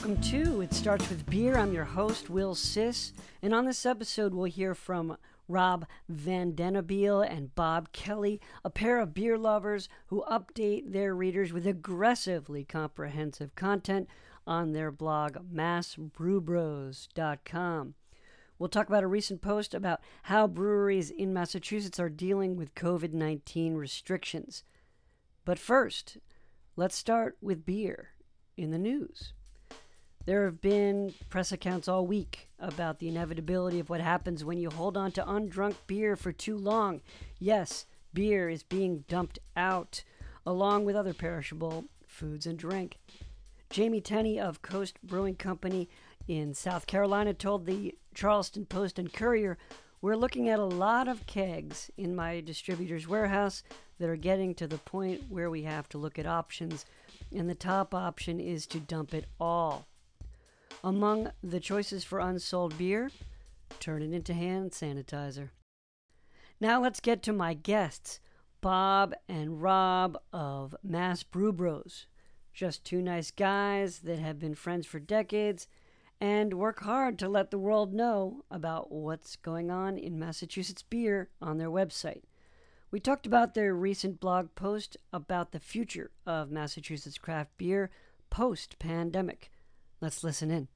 Welcome to It Starts With Beer. I'm your host, Will Siss. And on this episode, we'll hear from Rob Van Dennebeel and Bob Kelly, a pair of beer lovers who update their readers with aggressively comprehensive content on their blog, massbrewbros.com. We'll talk about a recent post about how breweries in Massachusetts are dealing with COVID 19 restrictions. But first, let's start with beer in the news. There have been press accounts all week about the inevitability of what happens when you hold on to undrunk beer for too long. Yes, beer is being dumped out, along with other perishable foods and drink. Jamie Tenney of Coast Brewing Company in South Carolina told the Charleston Post and Courier, We're looking at a lot of kegs in my distributor's warehouse that are getting to the point where we have to look at options, and the top option is to dump it all. Among the choices for unsold beer, turn it into hand sanitizer. Now let's get to my guests, Bob and Rob of Mass Brew Bros. Just two nice guys that have been friends for decades and work hard to let the world know about what's going on in Massachusetts beer on their website. We talked about their recent blog post about the future of Massachusetts craft beer post pandemic. Let's listen in.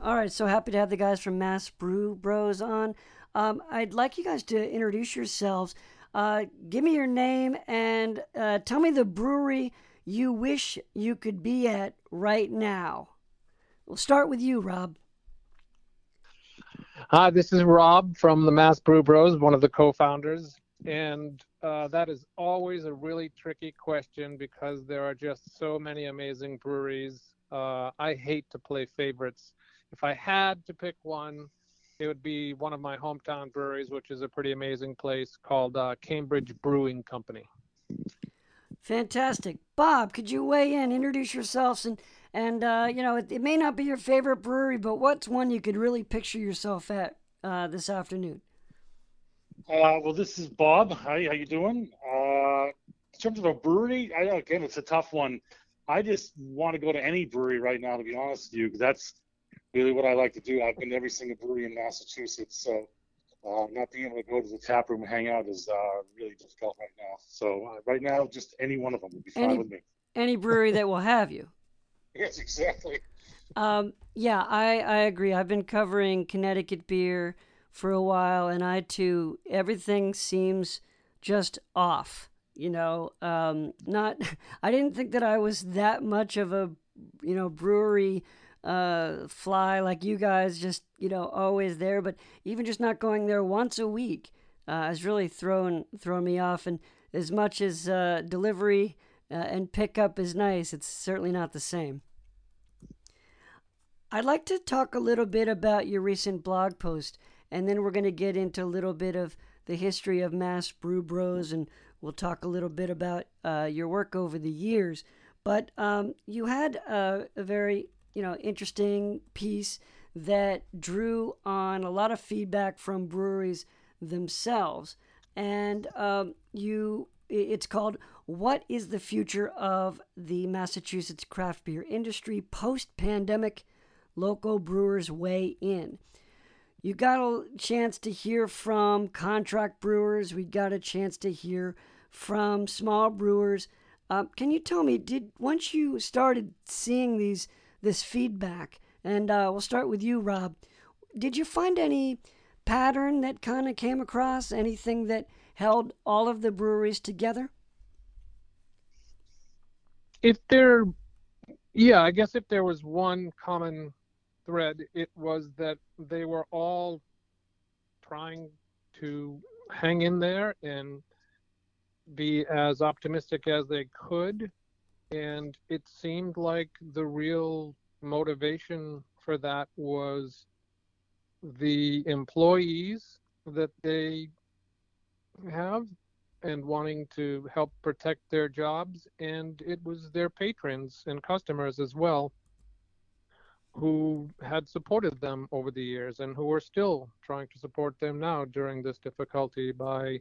All right, so happy to have the guys from Mass Brew Bros on. Um, I'd like you guys to introduce yourselves. Uh, give me your name and uh, tell me the brewery you wish you could be at right now. We'll start with you, Rob. Hi, this is Rob from the Mass Brew Bros, one of the co-founders, and uh, that is always a really tricky question because there are just so many amazing breweries. Uh, I hate to play favorites, if I had to pick one, it would be one of my hometown breweries, which is a pretty amazing place called uh, Cambridge Brewing Company. Fantastic, Bob. Could you weigh in, introduce yourselves, and and uh, you know it, it, may not be your favorite brewery, but what's one you could really picture yourself at uh, this afternoon? Uh, well, this is Bob. Hi, how you doing? Uh, in terms of a brewery, I, again, it's a tough one. I just want to go to any brewery right now, to be honest with you, because that's really what I like to do. I've been to every single brewery in Massachusetts, so uh, not being able to go to the tap room and hang out is uh, really difficult right now. So uh, right now, just any one of them would be fine any, with me. Any brewery that will have you. Yes, exactly. Um, yeah, I, I agree. I've been covering Connecticut beer for a while, and I too, everything seems just off. You know, um, not. I didn't think that I was that much of a, you know, brewery uh, fly like you guys, just you know always there. But even just not going there once a week uh, has really thrown thrown me off. And as much as uh, delivery uh, and pickup is nice, it's certainly not the same. I'd like to talk a little bit about your recent blog post, and then we're going to get into a little bit of the history of Mass Brew Bros, and we'll talk a little bit about uh, your work over the years. But um, you had a, a very you know, interesting piece that drew on a lot of feedback from breweries themselves. And um, you, it's called "What is the future of the Massachusetts craft beer industry post pandemic?" Local brewers weigh in. You got a chance to hear from contract brewers. We got a chance to hear from small brewers. Uh, can you tell me, did once you started seeing these this feedback. And uh, we'll start with you, Rob. Did you find any pattern that kind of came across? Anything that held all of the breweries together? If there, yeah, I guess if there was one common thread, it was that they were all trying to hang in there and be as optimistic as they could. And it seemed like the real motivation for that was the employees that they have and wanting to help protect their jobs. And it was their patrons and customers as well who had supported them over the years and who are still trying to support them now during this difficulty by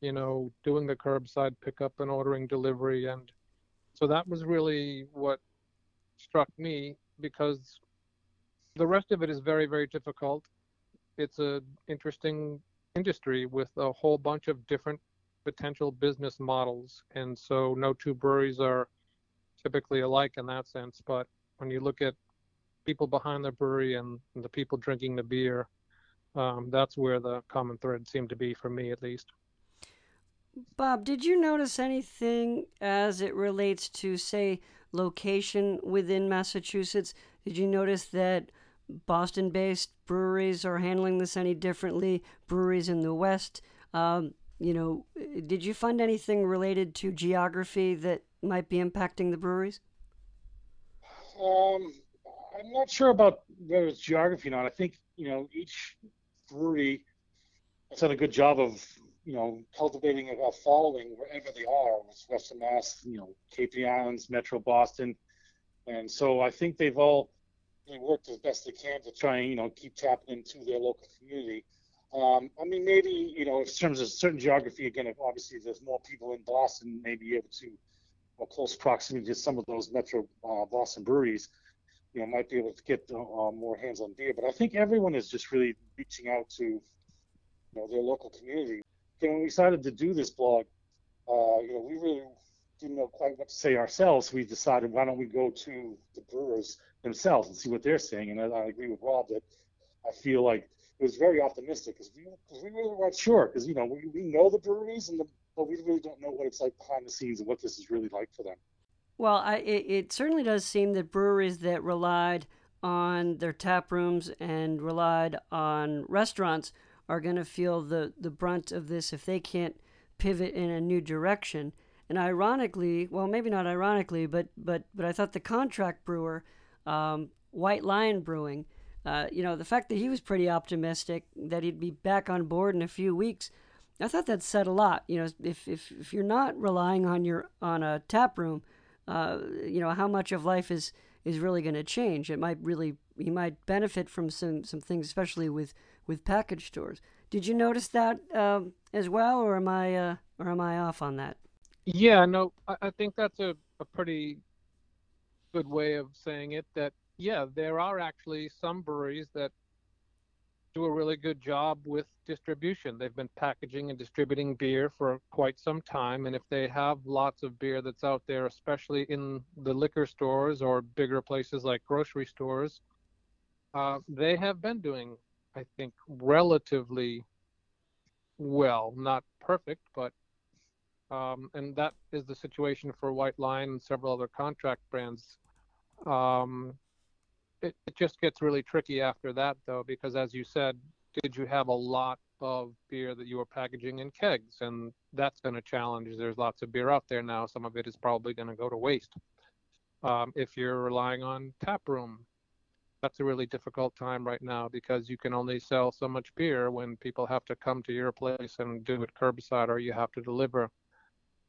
you know doing the curbside pickup and ordering delivery and so that was really what struck me because the rest of it is very, very difficult. It's a interesting industry with a whole bunch of different potential business models, and so no two breweries are typically alike in that sense. But when you look at people behind the brewery and, and the people drinking the beer, um, that's where the common thread seemed to be for me, at least. Bob, did you notice anything as it relates to, say, location within Massachusetts? Did you notice that Boston based breweries are handling this any differently? Breweries in the West? Um, you know, did you find anything related to geography that might be impacting the breweries? Um, I'm not sure about whether it's geography or not. I think, you know, each brewery has done a good job of you know, cultivating a following wherever they are, Western Mass, you know, Cape Islands, Metro Boston, and so I think they've all they worked as best they can to try and you know keep tapping into their local community. Um, I mean, maybe you know, in terms of certain geography, again, if obviously there's more people in Boston, maybe able to or close proximity to some of those Metro uh, Boston breweries, you know, might be able to get uh, more hands on beer. But I think everyone is just really reaching out to you know their local community And when we decided to do this blog, uh, you know, we really didn't know quite what to say ourselves. We decided, why don't we go to the brewers themselves and see what they're saying? And I, I agree with Rob that I feel like it was very optimistic because we, we really weren't sure because, you know, we, we know the breweries, and the, but we really don't know what it's like behind the scenes and what this is really like for them. Well, I, it, it certainly does seem that breweries that relied on their tap rooms and relied on restaurants – are going to feel the, the brunt of this if they can't pivot in a new direction. And ironically, well, maybe not ironically, but but but I thought the contract brewer, um, White Lion Brewing, uh, you know, the fact that he was pretty optimistic that he'd be back on board in a few weeks, I thought that said a lot. You know, if if, if you're not relying on your on a tap room, uh, you know, how much of life is is really going to change. It might really he might benefit from some some things, especially with with package stores. Did you notice that um, as well, or am I uh, or am I off on that? Yeah, no, I, I think that's a, a pretty good way of saying it. That yeah, there are actually some breweries that do a really good job with distribution. They've been packaging and distributing beer for quite some time, and if they have lots of beer that's out there, especially in the liquor stores or bigger places like grocery stores, uh, they have been doing I think, relatively well. Not perfect, but um, and that is the situation for White Lion and several other contract brands. Um, it, it just gets really tricky after that, though, because as you said, did you have a lot of beer that you were packaging in kegs? And that's been a challenge. There's lots of beer out there now. Some of it is probably going to go to waste. Um, if you're relying on tap room that's a really difficult time right now because you can only sell so much beer when people have to come to your place and do it curbside or you have to deliver.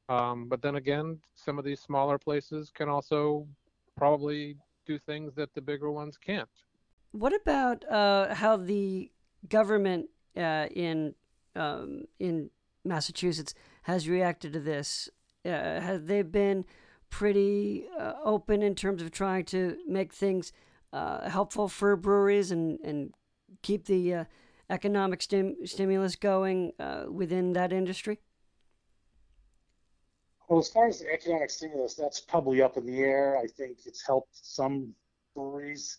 Um, but then again, some of these smaller places can also probably do things that the bigger ones can't. What about uh, how the government uh, in um, in Massachusetts has reacted to this? Uh, have they been pretty uh, open in terms of trying to make things uh, helpful for breweries and, and keep the uh, economic stim- stimulus going within that industry? Well, as far as the economic stimulus, that's probably up in the air. I think it's helped some breweries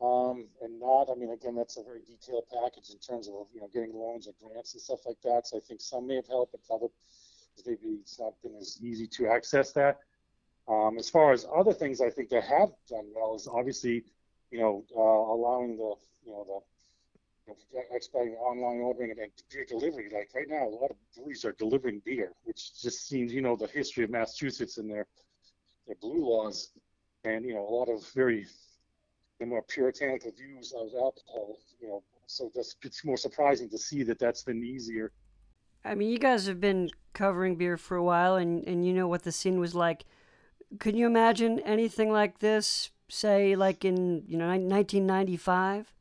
um, and not. I mean, again, that's a very detailed package in terms of you know getting loans or grants and stuff like that. So I think some may have helped, but other maybe it's not been as easy to access that. Um, as far as other things, I think that have done well is obviously, you know, uh, allowing the, you know, the know, expediting online ordering and, beer delivery. Like right now, a lot of breweries are delivering beer, which just seems, you know, the history of Massachusetts and their their blue laws, and you know, a lot of very more puritanical views of alcohol. You know, so that's it's more surprising to see that that's been easier. I mean, you guys have been covering beer for a while, and and you know what the scene was like can you imagine anything like this, say, like in you know 1995?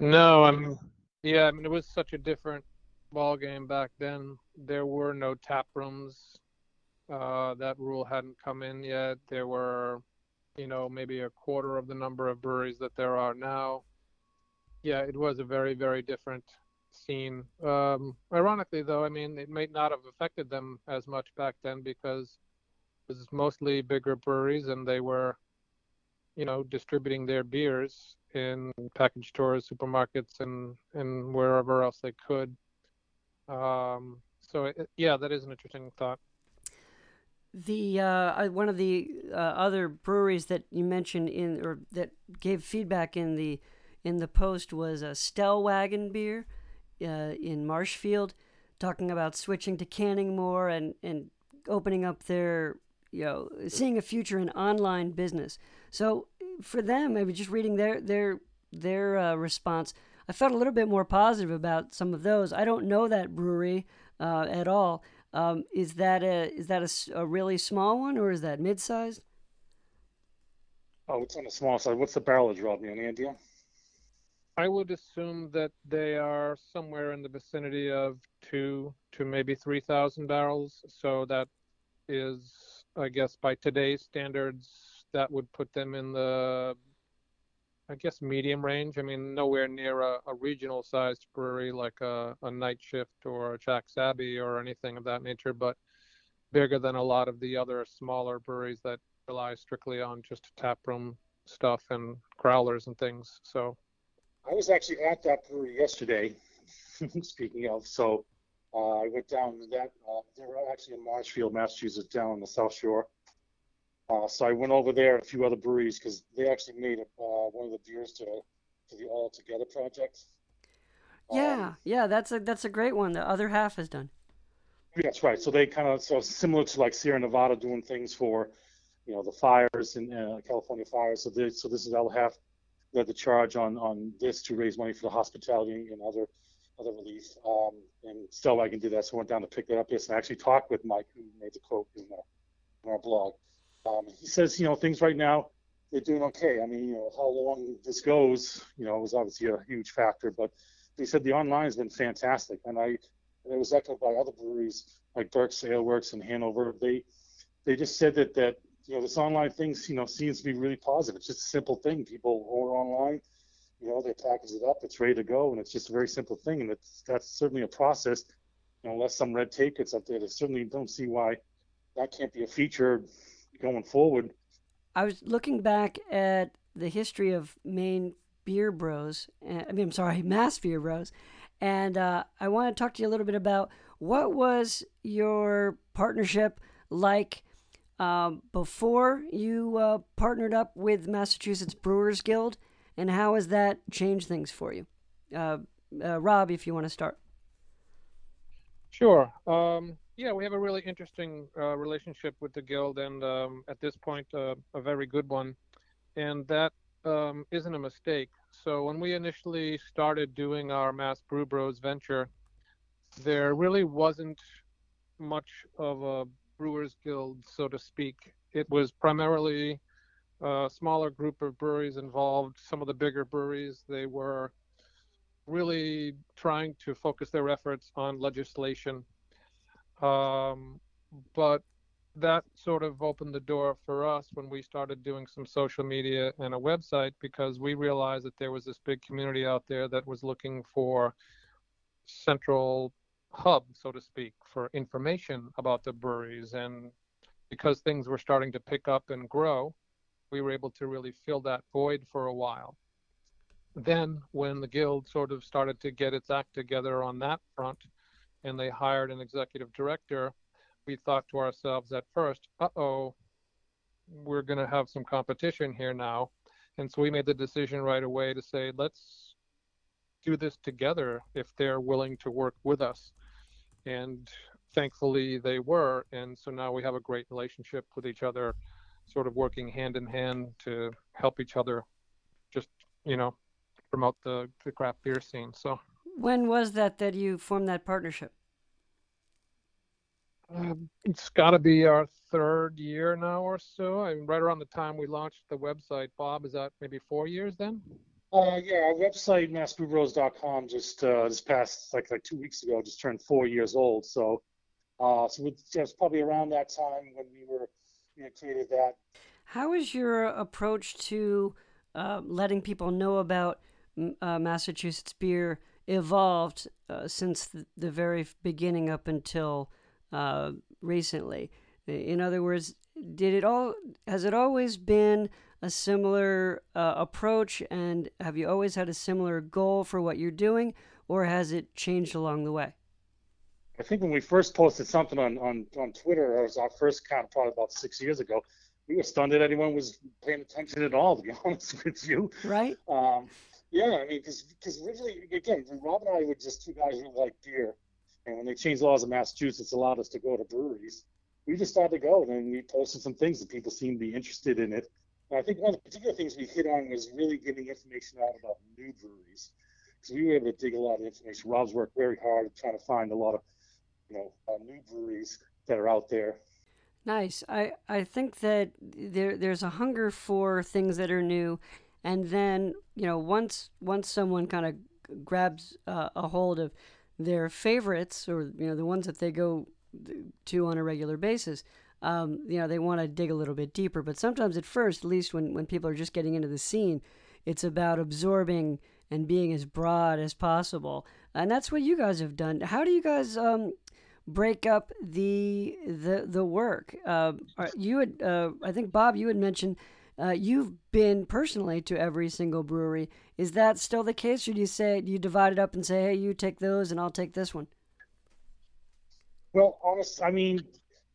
No, I'm. Yeah, I mean it was such a different ball game back then. There were no tap rooms. uh, that rule hadn't come in yet. There were, you know, maybe a quarter of the number of breweries that there are now. Yeah, it was a very, very different scene. Um, ironically, though, I mean, it may not have affected them as much back then because it was mostly bigger breweries and they were, you know, distributing their beers in package stores, supermarkets, and and wherever else they could. Um, so it, yeah, that is an interesting thought. The uh, one of the uh, other breweries that you mentioned in or that gave feedback in the in the post was a Stellwagen beer uh, in Marshfield, talking about switching to canning more and and opening up their you know seeing a future in online business. So for them, I was just reading their their their uh, response. I felt a little bit more positive about some of those. I don't know that brewery uh, at all. Um, is that a is that a, a, really small one or is that mid sized? Oh, it's on the small side. What's the barrelage, Rob? You any idea? I would assume that they are somewhere in the vicinity of two to maybe three thousand barrels. So that is, I guess, by today's standards, that would put them in the I guess medium range. I mean, nowhere near a, a regional sized brewery like a, a Night Shift or a Jack's Abbey or anything of that nature, but bigger than a lot of the other smaller breweries that rely strictly on just taproom stuff and growlers and things. So I was actually at that brewery yesterday. speaking of, so uh, I went down to that. Uh, they were actually in Marshfield, Massachusetts, down on the South Shore. Uh, so I went over there, a few other breweries, because they actually made a, uh, one of the beers to to the All Together project. Yeah, um, yeah, that's a that's a great one. The other half has done. That's right. So they kind of so similar to like Sierra Nevada doing things for, you know, the fires in uh, California fires. So this so this is the other half led the charge on on this to raise money for the hospitality and other other relief. Um, and Stellwagen did that, so I went down to pick that up yesterday. I actually talked with Mike, who made the quote in, uh, in our blog. Um, he says, you know, things right now they're doing okay. I mean, you know, how long this goes, you know, was obviously a huge factor, but he said the online has been fantastic, and I and it was echoed by other breweries like Burke's Ale Works in Hanover. They they just said that that you know this online thing, you know, seems to be really positive. It's just a simple thing. People order online, you know, they package it up, it's ready to go, and it's just a very simple thing, and it's that's certainly a process. You know, unless some red tape gets up there, they certainly don't see why that can't be a feature going forward. I was looking back at the history of Maine Beer Bros. Eh, I mean, I'm sorry, Mass Beer Bros. And uh, I want to talk to you a little bit about what was your partnership like um, before you uh, partnered up with Massachusetts Brewers Guild, and how has that changed things for you? Uh, uh Rob, if you want to start. Sure. Um, yeah, we have a really interesting uh, relationship with the guild, and um, at this point, uh, a very good one. And that um, not a mistake. So when we initially started doing our Mass Brew Bros venture, there really wasn't much of a brewers guild, so to speak. It was primarily a smaller group of breweries involved. Some of the bigger breweries, they were really trying to focus their efforts on legislation um, but that sort of opened the door for us when we started doing some social media and a website because we realized that there was this big community out there that was looking for central hub, so to speak, for information about the breweries. And because things were starting to pick up and grow, we were able to really fill that void for a while. Then, when the guild sort of started to get its act together on that front, and they hired an executive director, we thought to ourselves at first, uh oh, we're going to have some competition here now. And so we made the decision right away to say, let's do this together if they're willing to work with us. And thankfully they were. And so now we have a great relationship with each other, sort of working hand in hand to help each other just, you know, promote the, the craft beer scene. So when was that that you formed that partnership? Um, it's got to be our third year now or so. I mean, right around the time we launched the website. Bob, is that maybe four years then? Uh, yeah, our website massbrewbros.com just uh, this past like like two weeks ago just turned four years old. So Uh, so it was probably around that time when we were you know, created that. How is your approach to uh, letting people know about uh, Massachusetts beer evolved uh, since the, the, very beginning up until uh, recently? In other words, did it all has it always been a similar uh, approach, and have you always had a similar goal for what you're doing, or has it changed along the way? I think when we first posted something on on, on Twitter, it was our first account probably about six years ago. We were stunned that anyone was paying attention at all, to be honest with you. Right. Um, yeah, I mean, because originally, again, Rob and I were just two guys who liked beer, and when they changed laws in Massachusetts, allowed us to go to breweries. We just started to go, and then we posted some things that people seemed to be interested in it. And I think one of the particular things we hit on was really getting information out about new breweries, because we were able to dig a lot of information. Rob's worked very hard trying to find a lot of, you know, uh, new breweries that are out there. Nice. I, I think that there there's a hunger for things that are new and then you know once once someone kind of grabs uh, a hold of their favorites or you know the ones that they go to on a regular basis um, you know they want to dig a little bit deeper. But sometimes at first at least when, when people are just getting into the scene it's about absorbing and being as broad as possible. And that's what you guys have done. How do you guys um, break up the the the work? Uh, you had uh, i think bob you had mentioned uh, you've been personally to every single brewery. Is that still the case, or do you say do you divide it up and say, "Hey, you take those, and I'll take this one"? Well, honest, I mean,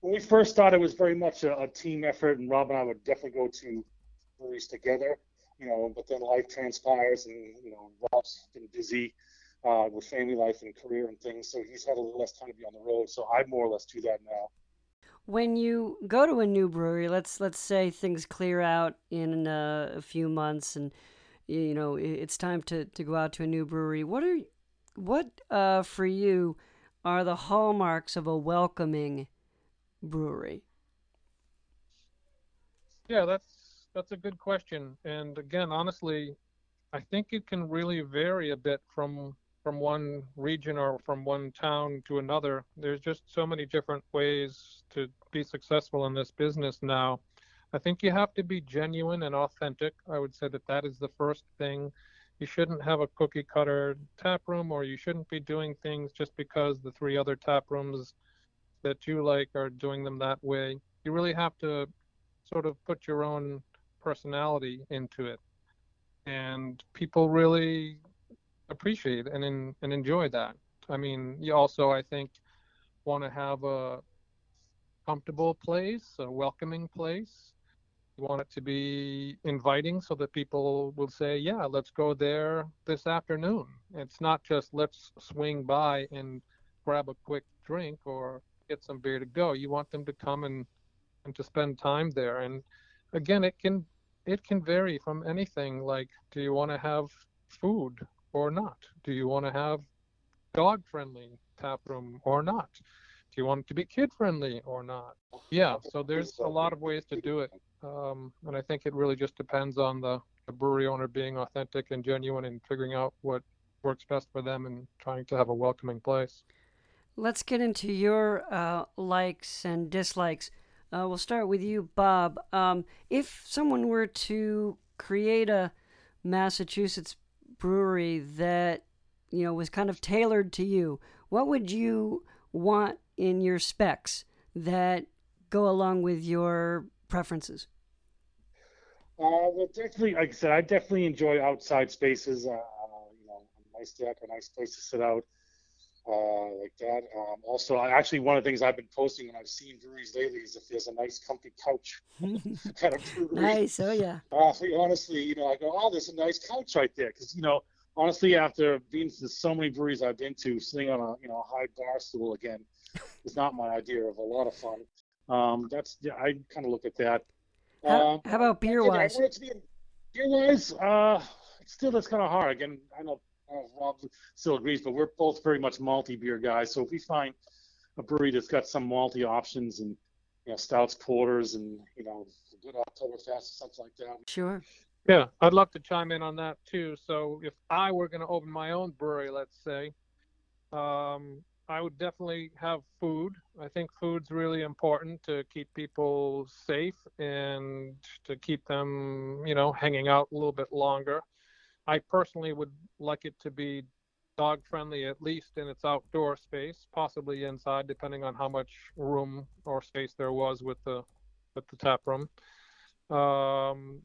when we first started, it was very much a, a, team effort, and Rob and I would definitely go to breweries together. You know, but then life transpires, and you know, Rob's been busy uh, with family life and career and things, so he's had a little less time to be on the road. So I more or less do that now when you go to a new brewery, let's let's say things clear out in a, a few months, and you know it's time to, to go out to a new brewery. What are what uh, for you are the hallmarks of a welcoming brewery? Yeah, that's that's a good question. And again, honestly, I think it can really vary a bit from from one region or from one town to another. There's just so many different ways to be successful in this business now. I think you have to be genuine and authentic. I would say that that is the first thing. You shouldn't have a cookie cutter tap room, or you shouldn't be doing things just because the three other tap rooms that you like are doing them that way. You really have to sort of put your own personality into it. And people really appreciate and in, and enjoy that. I mean, you also I think want to have a comfortable place, a welcoming place. You want it to be inviting so that people will say, "Yeah, let's go there this afternoon." It's not just let's swing by and grab a quick drink or get some beer to go. You want them to come and and to spend time there. And again, it can it can vary from anything like do you want to have food or not? Do you want to have dog friendly tap room or not? Do you want it to be kid friendly or not? Yeah, so there's a lot of ways to do it. Um, and I think it really just depends on the, the brewery owner being authentic and genuine and figuring out what works best for them and trying to have a welcoming place. Let's get into your uh, likes and dislikes. Uh, we'll start with you, Bob. Um, if someone were to create a Massachusetts brewery that you know was kind of tailored to you, what would you want in your specs that go along with your preferences? Uh, well, definitely, like I said, I definitely enjoy outside spaces. Uh, you know, a nice deck, a nice place to sit out, uh, like that. Um, also, I, actually, one of the things I've been posting when I've seen breweries lately is if there's a nice, comfy couch kind of brewery. Nice, oh yeah. Uh, honestly, you know, I go, oh, there's a nice couch right there, because you know, honestly, after being to so many breweries I've been to, sitting on a you know a high bar stool again is not my idea of a lot of fun. Um, that's yeah, I kind of look at that. How, um, how about beer wise? beer wise, uh, still that's kind of hard. Again, I know Rob still agrees, but we're both very much malty beer guys. So if we find a brewery that's got some malty options and you know stouts, porters, and you know good Oktoberfest or something like that. Sure. Yeah, I'd love to chime in on that too. So if I were going to open my own brewery, let's say, um, I would definitely have food. I think food's really important to keep people safe and to keep them, you know, hanging out a little bit longer. I personally would like it to be dog friendly at least in its outdoor space, possibly inside, depending on how much room or space there was with the with the tap room. Um,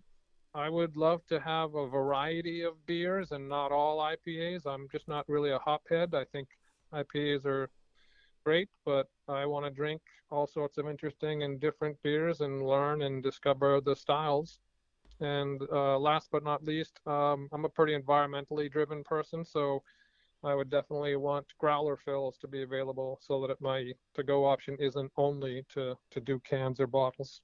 I would love to have a variety of beers and not all IPAs. I'm just not really a hophead. I think IPAs are great, but I want to drink all sorts of interesting and different beers and learn and discover the styles. And uh, last but not least, um, I'm a pretty environmentally driven person, so I would definitely want growler fills to be available so that my to-go option isn't only to to do cans or bottles.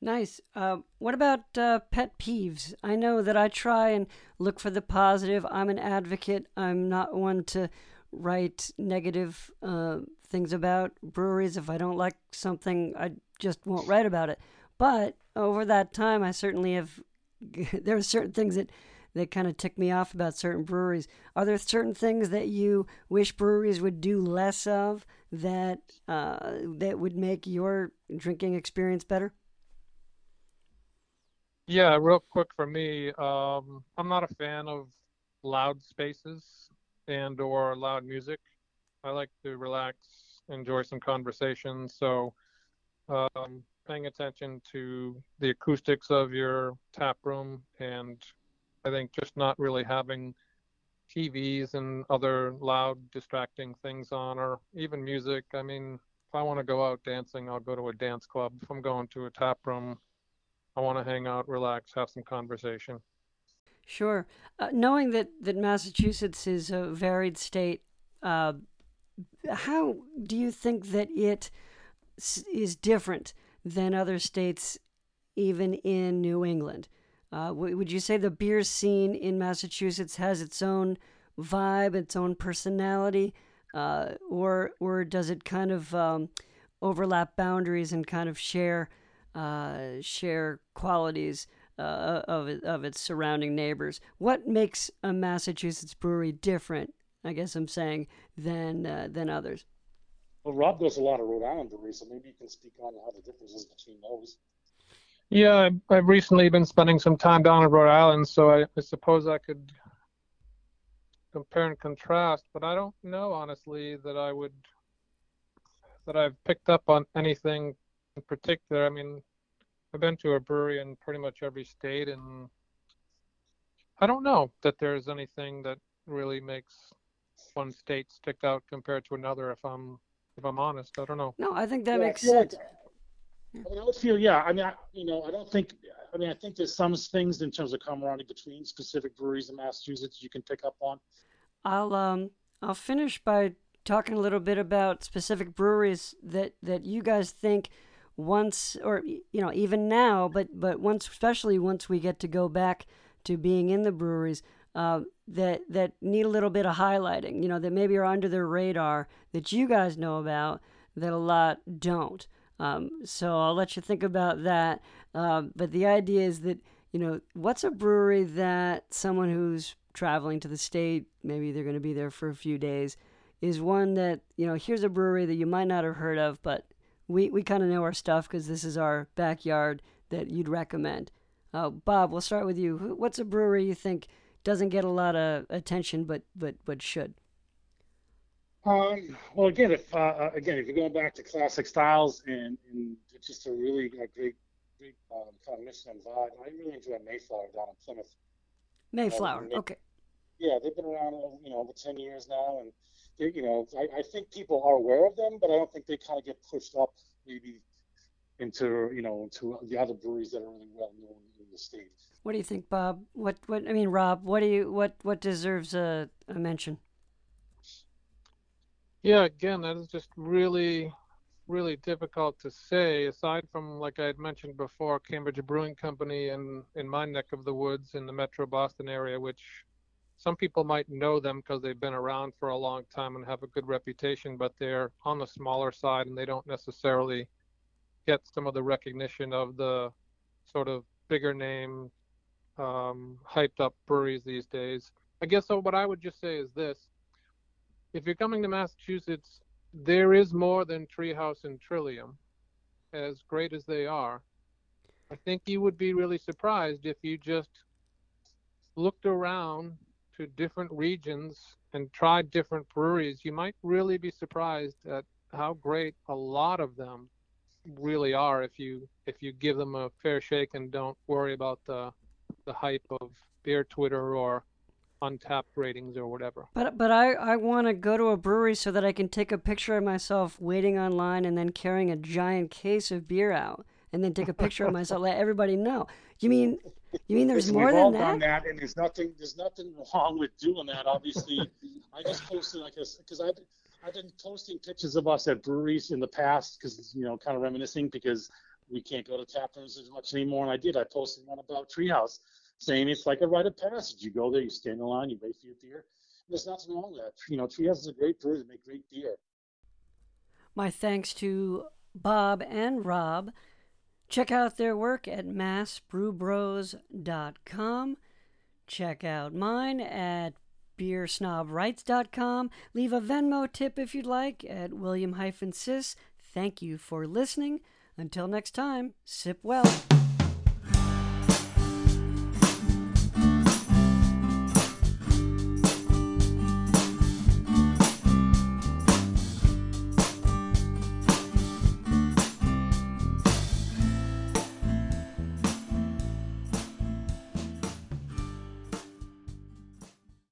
Nice. Uh, what about uh, pet peeves? I know that I try and look for the positive. I'm an advocate. I'm not one to write negative uh, things about breweries. If I don't like something, I just won't write about it. But over that time, I certainly have. there are certain things that that kind of tick me off about certain breweries. Are there certain things that you wish breweries would do less of that uh, that would make your drinking experience better? Yeah, real quick for me, um, I'm not a fan of loud spaces and or loud music. I like to relax, enjoy some conversation. So, um, paying attention to the acoustics of your tap room and I think just not really having TVs and other loud distracting things on or even music. I mean, if I want to go out dancing, I'll go to a dance club. If I'm going to a tap room, I want to hang out, relax, have some conversation. Sure. Uh, knowing that, that Massachusetts is a varied state, uh, how do you think that it is different than other states, even in New England? Uh, would you say the beer scene in Massachusetts has its own vibe, its own personality, uh, or or does it kind of um, overlap boundaries and kind of share uh, share qualities uh, of of its surrounding neighbors? What makes a Massachusetts brewery different? I guess I'm saying than uh, than others. Well, Rob does a lot of Rhode Island breweries, so maybe you can speak on how the differences between those. Yeah, I've recently been spending some time down in Rhode Island, so I, I suppose I could compare and contrast, but I don't know honestly that I would that I've picked up on anything in particular. I mean, I've been to a brewery in pretty much every state, and I don't know that there's anything that really makes one state stick out compared to another. If I'm if I'm honest, I don't know. No, I think that yeah, makes sense. Like, I mean, I would feel, yeah. I mean, I, you know, I don't think. I mean, I think there's some things in terms of camaraderie between specific breweries in Massachusetts you can pick up on. I'll um I'll finish by talking a little bit about specific breweries that that you guys think once or you know even now, but but once especially once we get to go back to being in the breweries. Uh, that that need a little bit of highlighting, you know, that maybe are under their radar that you guys know about that a lot don't. Um, so I'll let you think about that. Um, but the idea is that, you know, what's a brewery that someone who's traveling to the state, maybe they're going to be there for a few days, is one that, you know, here's a brewery that you might not have heard of, but we, we kind of know our stuff because this is our backyard that you'd recommend. Uh, Bob, we'll start with you. What's a brewery you think doesn't get a lot of attention but, but, but should? Um, well, again, if uh, uh, again, if you're going back to classic styles and, and just a really a great, great um, kind of mission and vibe, I really enjoy Mayflower down in Plymouth. Mayflower, uh, okay. Yeah, they've been around, you know, over ten years now, and they, you know, I, I think people are aware of them, but I don't think they kind of get pushed up maybe into, you know, into the other breweries that are really well known in the state. What do you think, Bob? What, what I mean, Rob? What do you, what, what deserves a, a mention? Yeah, again, that is just really, really difficult to say. Aside from, like I had mentioned before, Cambridge Brewing Company in in my neck of the woods in the Metro Boston area, which some people might know them because they've been around for a long time and have a good reputation, but they're on the smaller side and they don't necessarily get some of the recognition of the sort of bigger name, um, hyped up breweries these days. I guess so. What I would just say is this if you're coming to Massachusetts, there is more than Treehouse and Trillium, as great as they are. I think you would be really surprised if you just looked around to different regions and tried different breweries. You might really be surprised at how great a lot of them really are if you if you give them a fair shake and don't worry about the the hype of beer Twitter or Untappd ratings or whatever. But but I, I want to go to a brewery so that I can take a picture of myself waiting online and then carrying a giant case of beer out and then take a picture of myself, let everybody know. You mean you mean there's Listen, more we've than all that? done that, and there's nothing there's nothing wrong with doing that. Obviously, I just posted like this because I've I've been posting pictures of us at breweries in the past because you know kind of reminiscing because we can't go to tap rooms as much anymore. And I did. I posted one about Treehouse saying it's like a rite of passage. You go there, you stand in line, you wait for your beer. There's nothing wrong with that. You know, Treehouse is a great brewery. They make great beer. My thanks to Bob and Rob. Check out their work at massbrewbros.com. Check out mine at beersnobwrites.com. Leave a Venmo tip if you'd like at William Siss. Thank you for listening. Until next time, sip well.